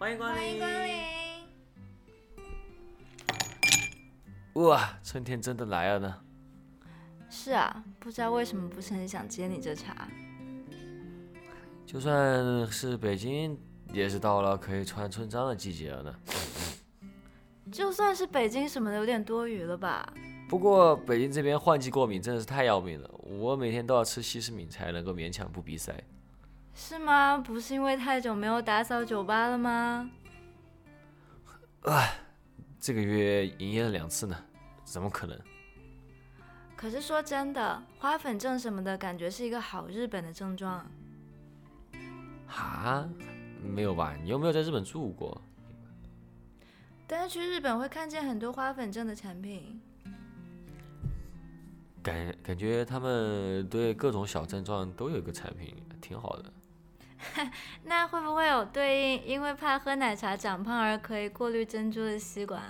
欢迎光临。欢迎光临。哇，春天真的来了呢。是啊，不知道为什么不是很想接你这茬。就算是北京，也是到了可以穿春装的季节了呢。就算是北京什么的，有点多余了吧？不过北京这边换季过敏真的是太要命了，我每天都要吃西施敏才能够勉强不鼻塞。是吗？不是因为太久没有打扫酒吧了吗？这个月营业了两次呢，怎么可能？可是说真的，花粉症什么的，感觉是一个好日本的症状。哈？没有吧？你又没有在日本住过？但是去日本会看见很多花粉症的产品。感感觉他们对各种小症状都有一个产品，挺好的。那会不会有对应因为怕喝奶茶长胖而可以过滤珍珠的吸管？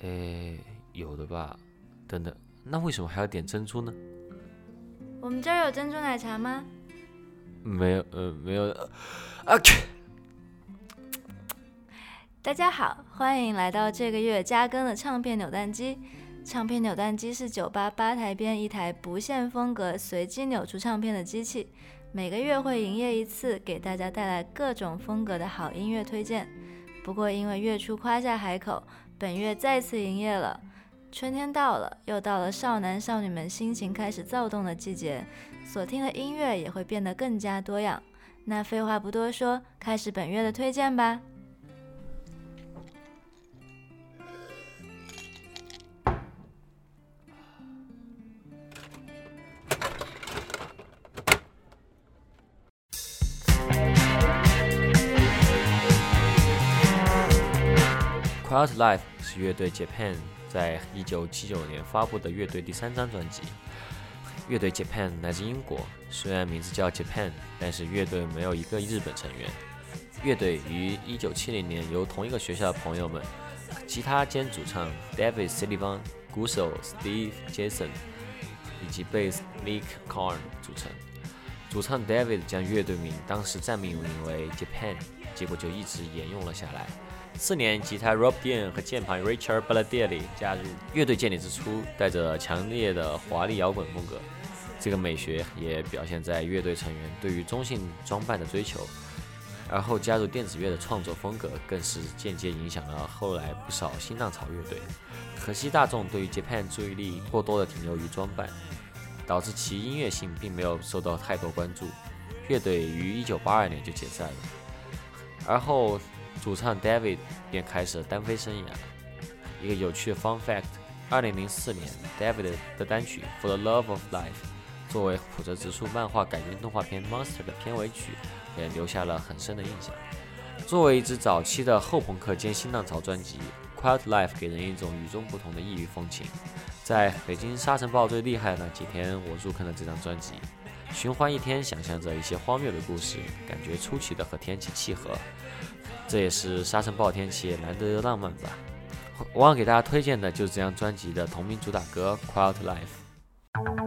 诶，有的吧。等等，那为什么还要点珍珠呢？我们这儿有珍珠奶茶吗？没有，呃，没有。啊去！大家好，欢迎来到这个月加更的唱片扭蛋机。唱片扭蛋机是酒吧吧台边一台不限风格、随机扭出唱片的机器，每个月会营业一次，给大家带来各种风格的好音乐推荐。不过因为月初夸下海口，本月再次营业了。春天到了，又到了少男少女们心情开始躁动的季节，所听的音乐也会变得更加多样。那废话不多说，开始本月的推荐吧。Quiet Life 是乐队 Japan 在一九七九年发布的乐队第三张专辑。乐队 Japan 来自英国，虽然名字叫 Japan，但是乐队没有一个日本成员。乐队于一九七零年由同一个学校的朋友们，吉他兼主唱 David Sullivan、鼓手 Steve Jason 以及贝斯 Nick Korn 组成。主唱 David 将乐队名当时暂命名为 Japan，结果就一直沿用了下来。次年，吉他 Rob Dean 和键盘 Richard Baladelli 加入乐队建立之初，带着强烈的华丽摇滚风格。这个美学也表现在乐队成员对于中性装扮的追求。而后加入电子乐的创作风格，更是间接影响了后来不少新浪潮乐队。可惜大众对于 Japan 注意力过多的停留于装扮，导致其音乐性并没有受到太多关注。乐队于1982年就解散了。而后，主唱 David 便开始了单飞生涯。一个有趣的 fun fact：2004 年，David 的单曲《For the Love of Life》作为浦泽直树漫画改编动画片《Monster》的片尾曲，也留下了很深的印象。作为一支早期的后朋克兼新浪潮专辑，《Quiet Life》给人一种与众不同的异域风情。在北京沙尘暴最厉害的那几天，我入坑了这张专辑。循环一天，想象着一些荒谬的故事，感觉出奇的和天气契合。这也是沙尘暴天气难得的浪漫吧。我想给大家推荐的就是这张专辑的同名主打歌《Quiet Life》。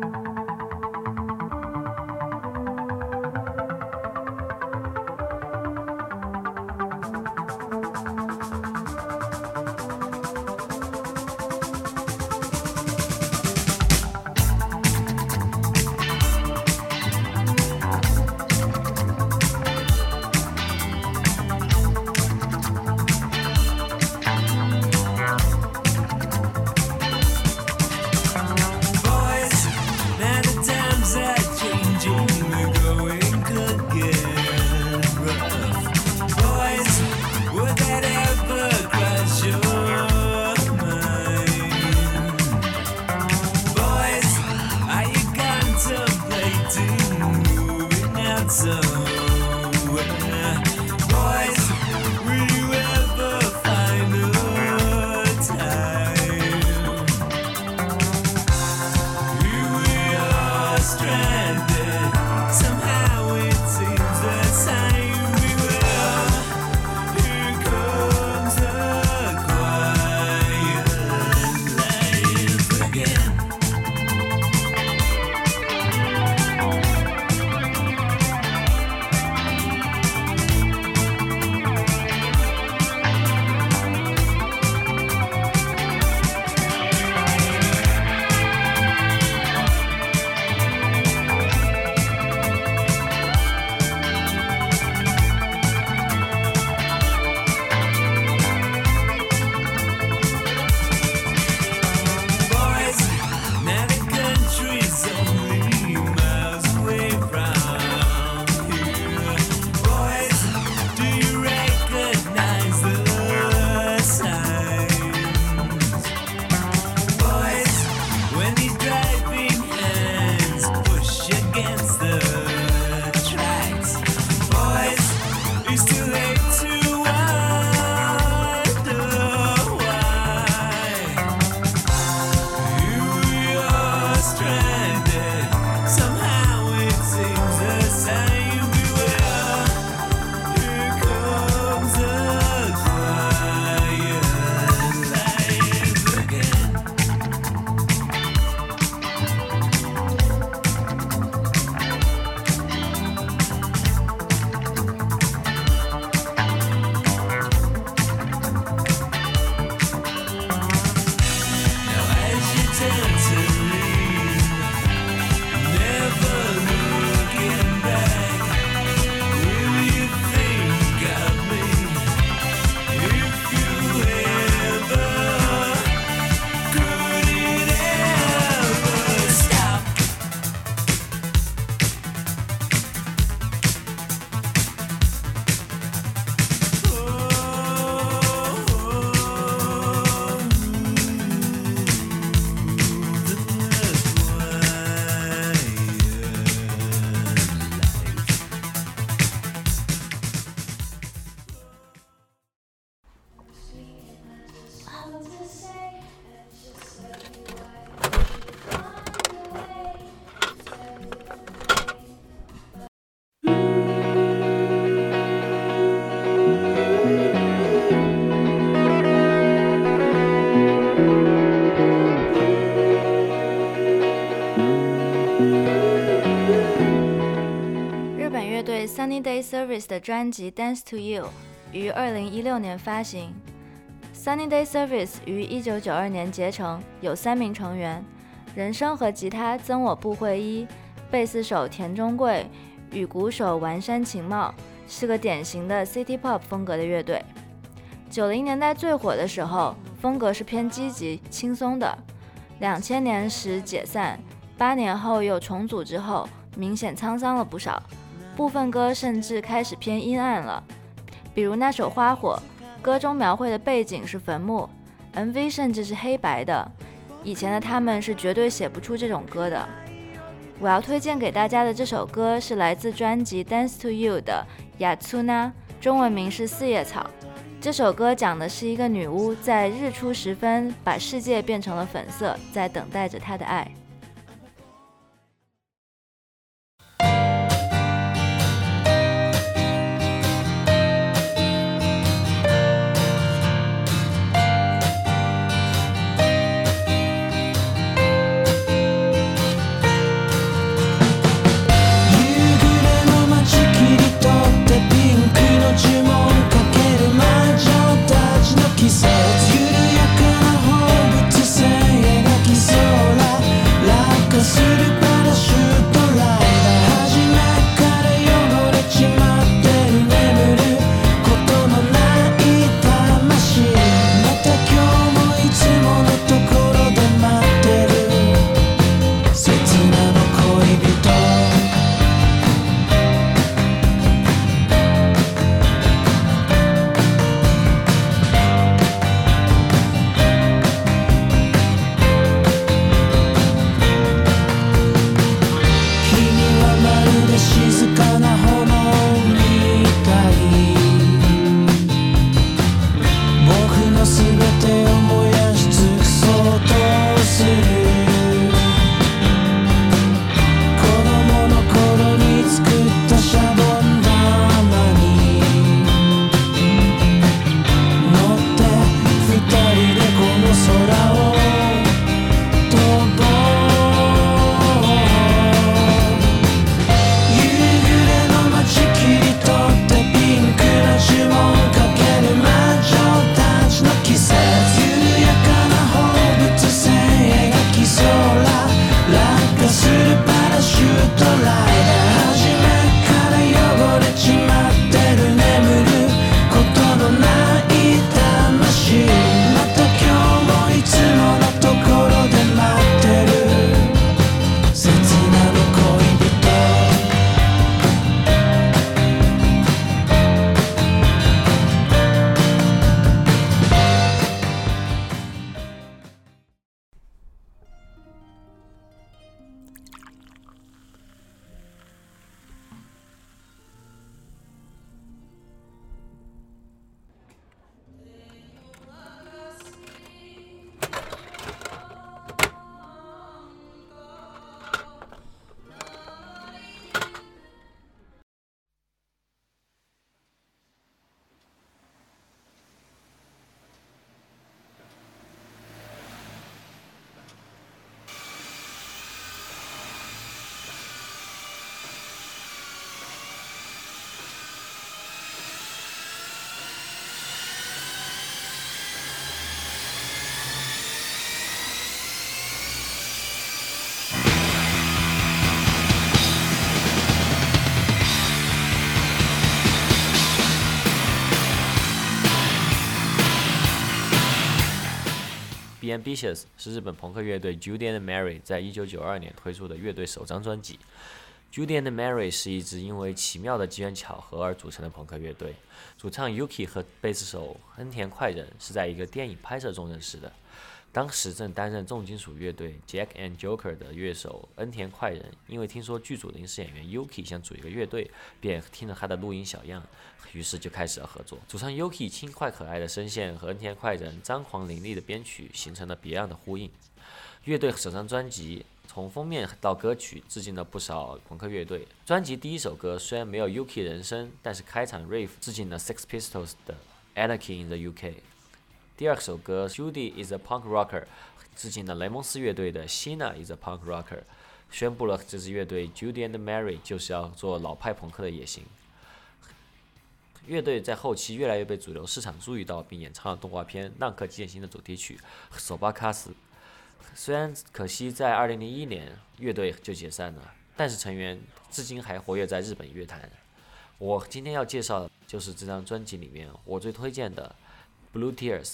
日本乐队 Sunny Day Service 的专辑《Dance To You》于2016年发行。Sunny Day Service 于1992年结成，有三名成员：人声和吉他曾我部会一、贝斯手田中贵与鼓手丸山晴茂，是个典型的 city pop 风格的乐队。90年代最火的时候，风格是偏积极轻松的；2000年时解散。八年后又重组之后，明显沧桑了不少。部分歌甚至开始偏阴暗了，比如那首《花火》，歌中描绘的背景是坟墓，MV 甚至是黑白的。以前的他们是绝对写不出这种歌的。我要推荐给大家的这首歌是来自专辑《Dance to You》的《雅兹娜》，中文名是《四叶草》。这首歌讲的是一个女巫在日出时分把世界变成了粉色，在等待着她的爱。Ambitious 是日本朋克乐队 Judy and Mary 在一九九二年推出的乐队首张专辑。Judy and Mary 是一支因为奇妙的机缘巧合而组成的朋克乐队。主唱 Yuki 和贝斯手恩田快人是在一个电影拍摄中认识的。当时正担任重金属乐队 Jack and Joker 的乐手恩田快人，因为听说剧组临时演员 Yuki 想组一个乐队，便听了他的录音小样，于是就开始了合作。主唱 Yuki 轻快可爱的声线和恩田快人张狂凌厉的编曲，形成了别样的呼应。乐队首张专辑从封面到歌曲致敬了不少朋克乐队。专辑第一首歌虽然没有 Yuki 人声，但是开场 riff 致敬了 Sex Pistols 的 Anarchy in the UK。第二首歌《Judy is a Punk Rocker》致敬了雷蒙斯乐队的《Sheena is a Punk Rocker》。宣布了这支乐队 Judy and Mary 就是要做老派朋克的野心。乐队在后期越来越被主流市场注意到，并演唱了动画片《浪客剑心》的主题曲《索巴卡斯》。虽然可惜在2001年乐队就解散了，但是成员至今还活跃在日本乐坛。我今天要介绍的就是这张专辑里面我最推荐的《Blue Tears》。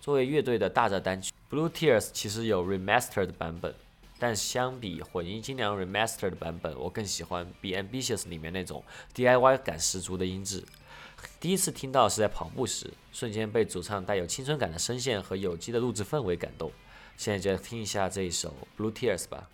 作为乐队的大热单曲，《Blue Tears》其实有 remastered 版本，但相比混音精良 remastered 版本，我更喜欢《b ambitious》里面那种 DIY 感十足的音质。第一次听到是在跑步时，瞬间被主唱带有青春感的声线和有机的录制氛围感动。现在就来听一下这一首《Blue Tears》吧。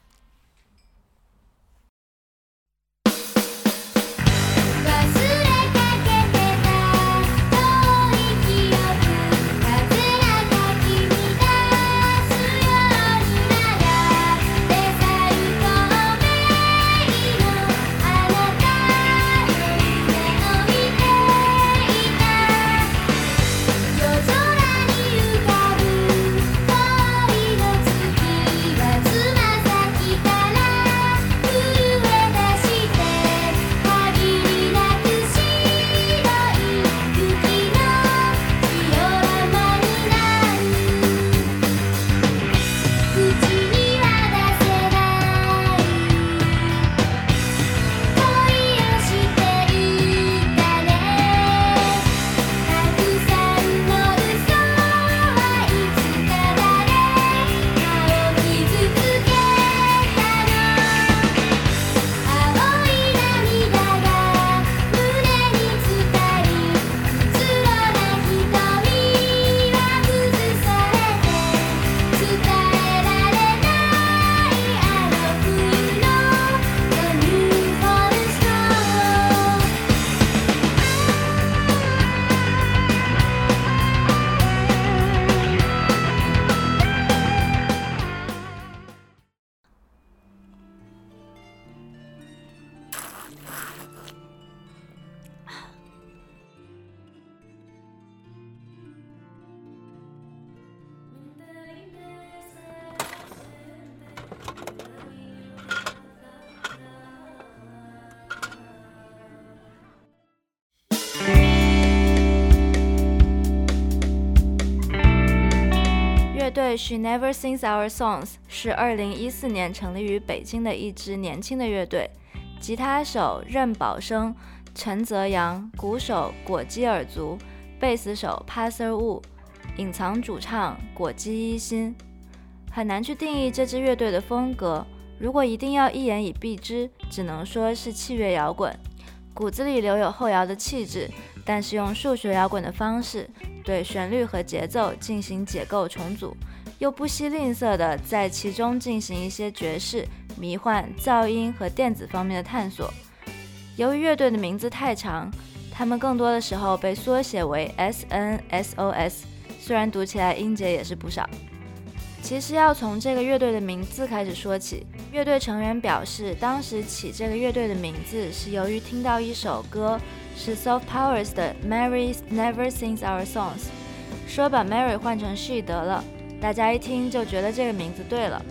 ，She Never Sings Our Songs 是2014年成立于北京的一支年轻的乐队，吉他手任宝生、陈泽阳，鼓手果基尔族，贝斯手 Passer Wu，隐藏主唱果基一心。很难去定义这支乐队的风格，如果一定要一言以蔽之，只能说是器乐摇滚，骨子里留有后摇的气质，但是用数学摇滚的方式。对旋律和节奏进行解构重组，又不惜吝啬地在其中进行一些爵士、迷幻、噪音和电子方面的探索。由于乐队的名字太长，他们更多的时候被缩写为 SNSOS，虽然读起来音节也是不少。其实要从这个乐队的名字开始说起，乐队成员表示，当时起这个乐队的名字是由于听到一首歌。是 Soft Powers 的 Mary Never Sings Our Songs，说把 Mary 换成 She 得了，大家一听就觉得这个名字对了，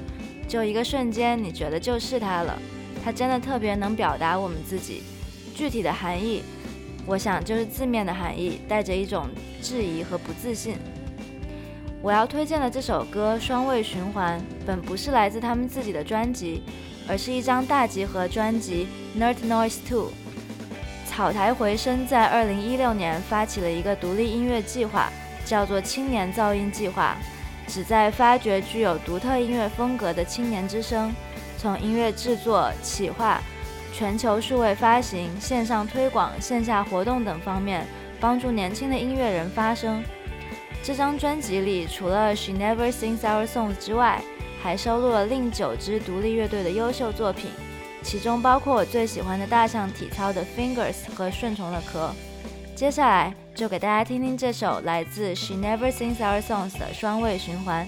就一个瞬间你觉得就是它了，它真的特别能表达我们自己。具体的含义，我想就是字面的含义，带着一种质疑和不自信。我要推荐的这首歌《双位循环》本不是来自他们自己的专辑，而是一张大集合专辑《Nerd Noise Two》。草台回声在二零一六年发起了一个独立音乐计划，叫做“青年噪音计划”，旨在发掘具有独特音乐风格的青年之声，从音乐制作、企划、全球数位发行、线上推广、线下活动等方面，帮助年轻的音乐人发声。这张专辑里，除了《She Never Sings Our Songs》之外，还收录了另九支独立乐队的优秀作品。其中包括我最喜欢的大象体操的 Fingers 和顺从的壳。接下来就给大家听听这首来自 She Never Sings Our Songs 的双位循环。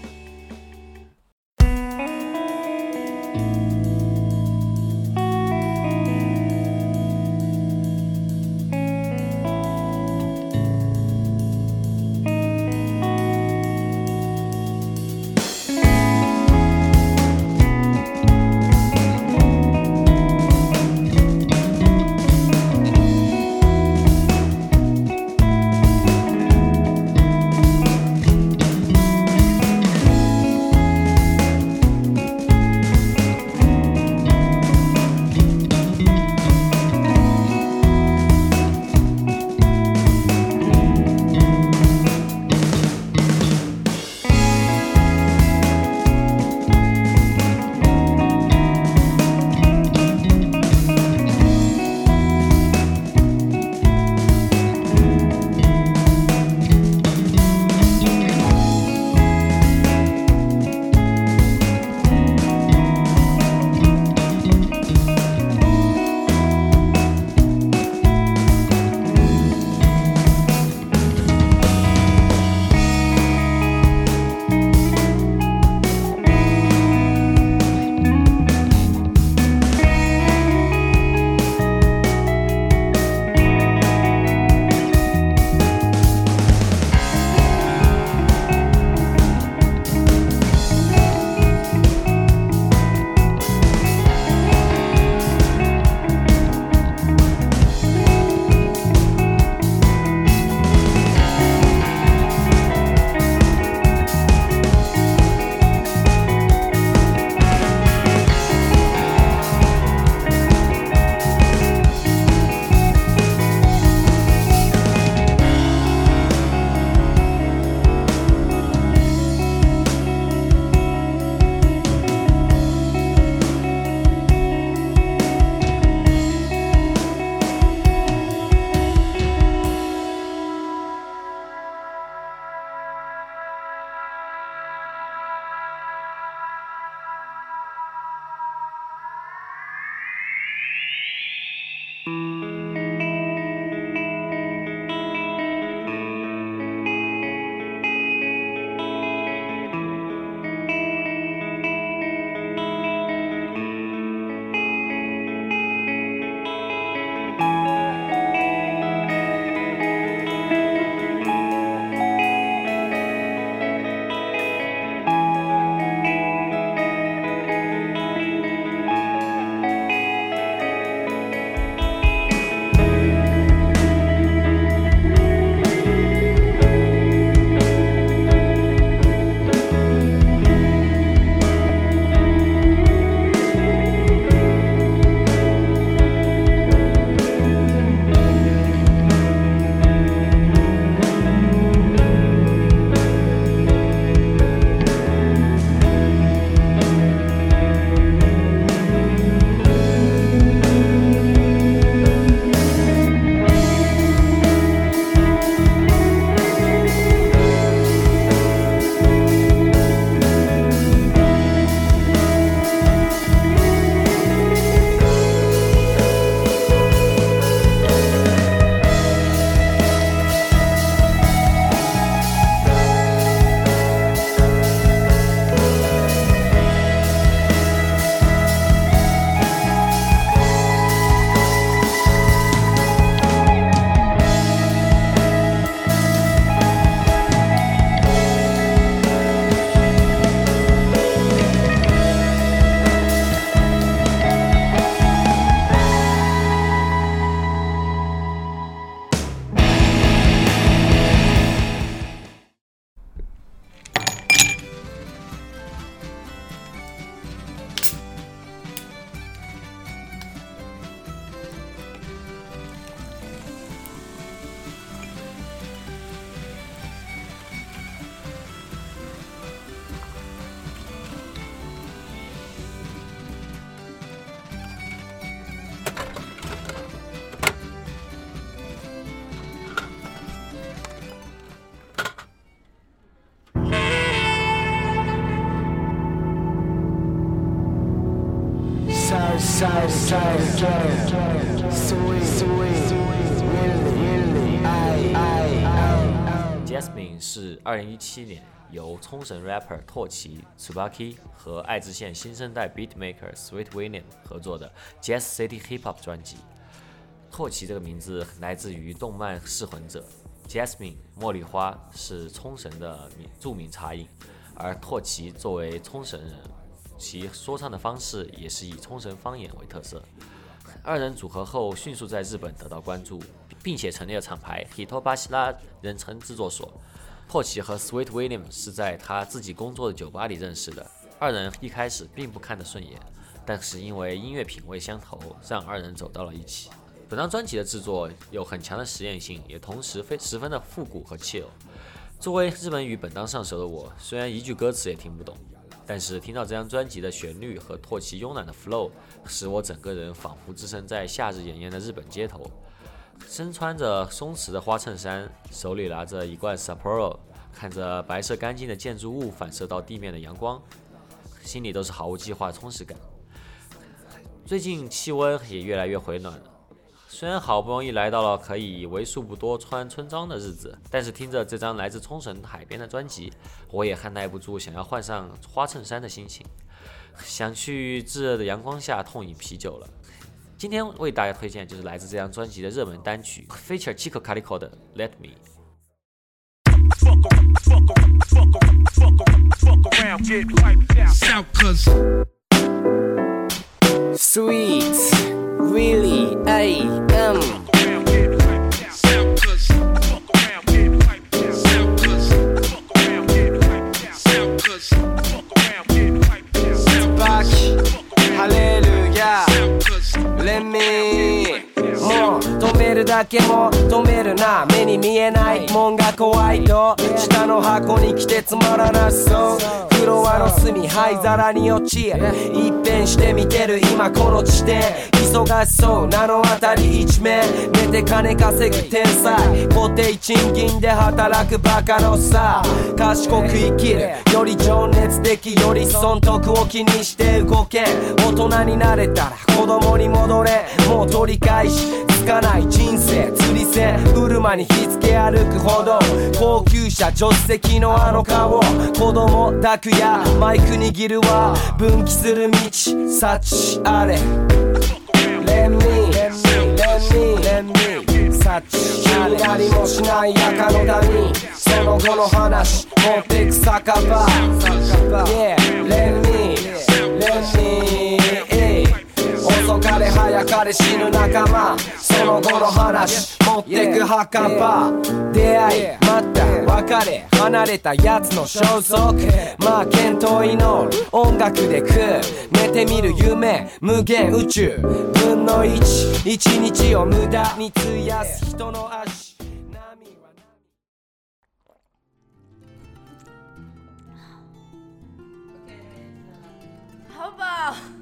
Jasmine 是2017年由冲绳 rapper 拓奇 Tsubaki 和爱知县新生代 beatmaker Sweet William 合作的 Jazz City Hip Hop 专辑。拓奇这个名字来自于动漫《噬魂者》，Jasmine 茉莉花是冲绳的著名茶饮，而拓奇作为冲绳人，其说唱的方式也是以冲绳方言为特色。二人组合后迅速在日本得到关注，并且成立了厂牌 Hito 巴西拉人称制作所。拓奇和 Sweet William 是在他自己工作的酒吧里认识的，二人一开始并不看得顺眼，但是因为音乐品味相投，让二人走到了一起。本张专辑的制作有很强的实验性，也同时非十分的复古和 chill。作为日本语本当上手的我，虽然一句歌词也听不懂，但是听到这张专辑的旋律和拓奇慵懒的 flow，使我整个人仿佛置身在夏日炎炎的日本街头。身穿着松弛的花衬衫，手里拿着一罐 Sapporo，看着白色干净的建筑物反射到地面的阳光，心里都是毫无计划的充实感。最近气温也越来越回暖了，虽然好不容易来到了可以为数不多穿春装的日子，但是听着这张来自冲绳海边的专辑，我也按耐不住想要换上花衬衫的心情，想去炙热的阳光下痛饮啤酒了。今天为大家推荐就是来自这张专辑的热门单曲，feature Chico Calico 的 Let Me。Sweet, really, I am. だけも止めるな。目に見えない。もんが怖いと下の箱に来てつまらなそう。フロアの隅灰皿に落ち一変して見てる。今この地点。忙しそうなのあたり一面。寝て金稼ぐ天才。固定賃金で働くバカのさ。賢く生きる。より情熱的より損得を気にして動け。ん大人になれたら子供に戻れ。もう取り返しつかない人生釣り線車に火付け歩くほど高級車助手席のあの顔子供抱くやマイク握るわ分岐する道幸あれ Let me, let me, let me, let me 幸あれありもしない赤の谷。その後の話持ってく酒場。Yeah, let me, let me. かれ早かれ死ぬ仲間その後の話持ってく墓場出会いまた別れ離れたやつの消息まあ健闘祈る音楽で食う寝てみる夢無限宇宙分の1一日を無駄に費やす人の足波は好饱。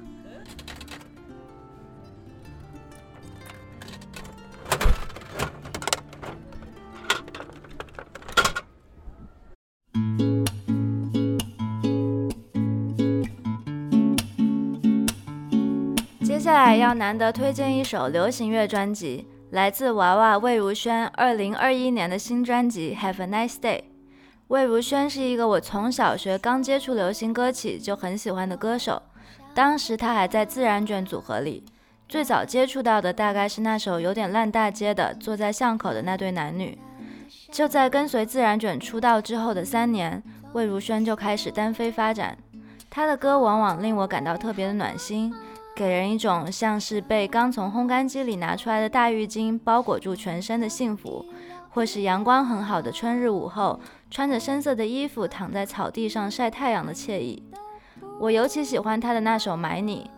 还要难得推荐一首流行乐专辑，来自娃娃魏如萱二零二一年的新专辑《Have a Nice Day》。魏如萱是一个我从小学刚接触流行歌起就很喜欢的歌手，当时她还在自然卷组合里。最早接触到的大概是那首有点烂大街的《坐在巷口的那对男女》。就在跟随自然卷出道之后的三年，魏如萱就开始单飞发展。她的歌往往令我感到特别的暖心，给人一种像是被刚从烘干机里拿出来的大浴巾包裹住全身的幸福，或是阳光很好的春日午后，穿着深色的衣服躺在草地上晒太阳的惬意。我尤其喜欢他的那首《买你》，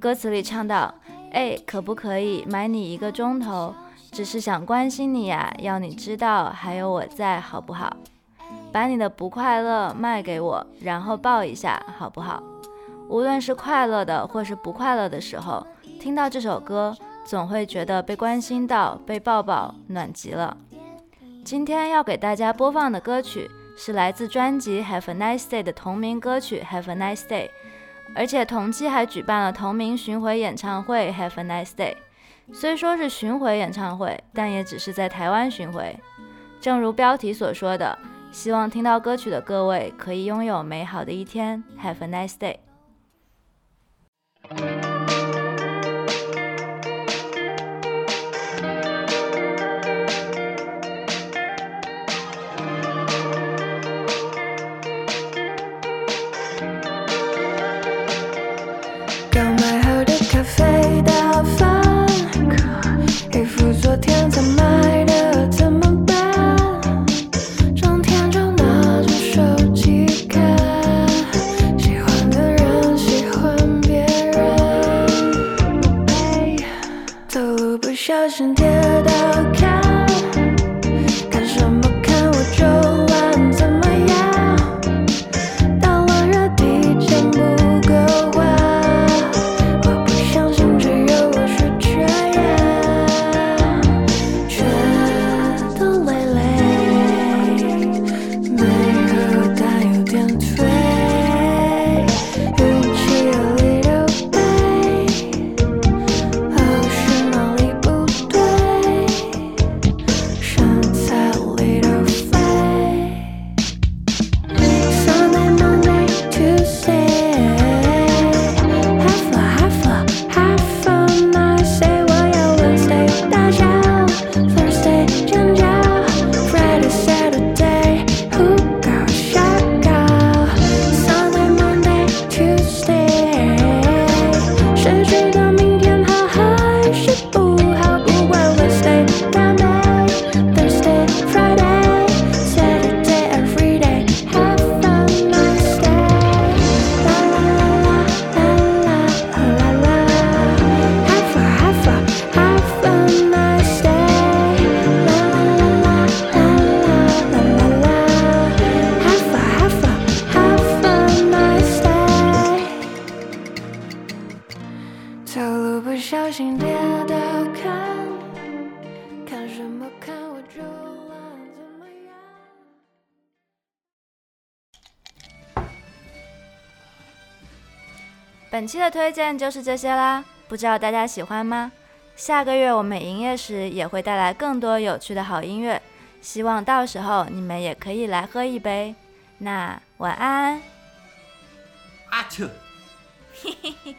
歌词里唱到：“哎，可不可以买你一个钟头？只是想关心你呀，要你知道还有我在，好不好？把你的不快乐卖给我，然后抱一下，好不好？无论是快乐的或是不快乐的时候，听到这首歌总会觉得被关心到、被抱抱，暖极了。今天要给大家播放的歌曲是来自专辑 Have a Nice Day 的同名歌曲 Have a Nice Day，而且同期还举办了同名巡回演唱会 Have a Nice Day。虽说是巡回演唱会，但也只是在台湾巡回。正如标题所说的，希望听到歌曲的各位可以拥有美好的一天 Have a Nice Day。Thank you. 本期的推荐就是这些啦。不知道大家喜欢吗？下个月我们营业时也会带来更多有趣的好音乐。希望到时候你们也可以来喝一杯。那晚安。阿秋嘿嘿嘿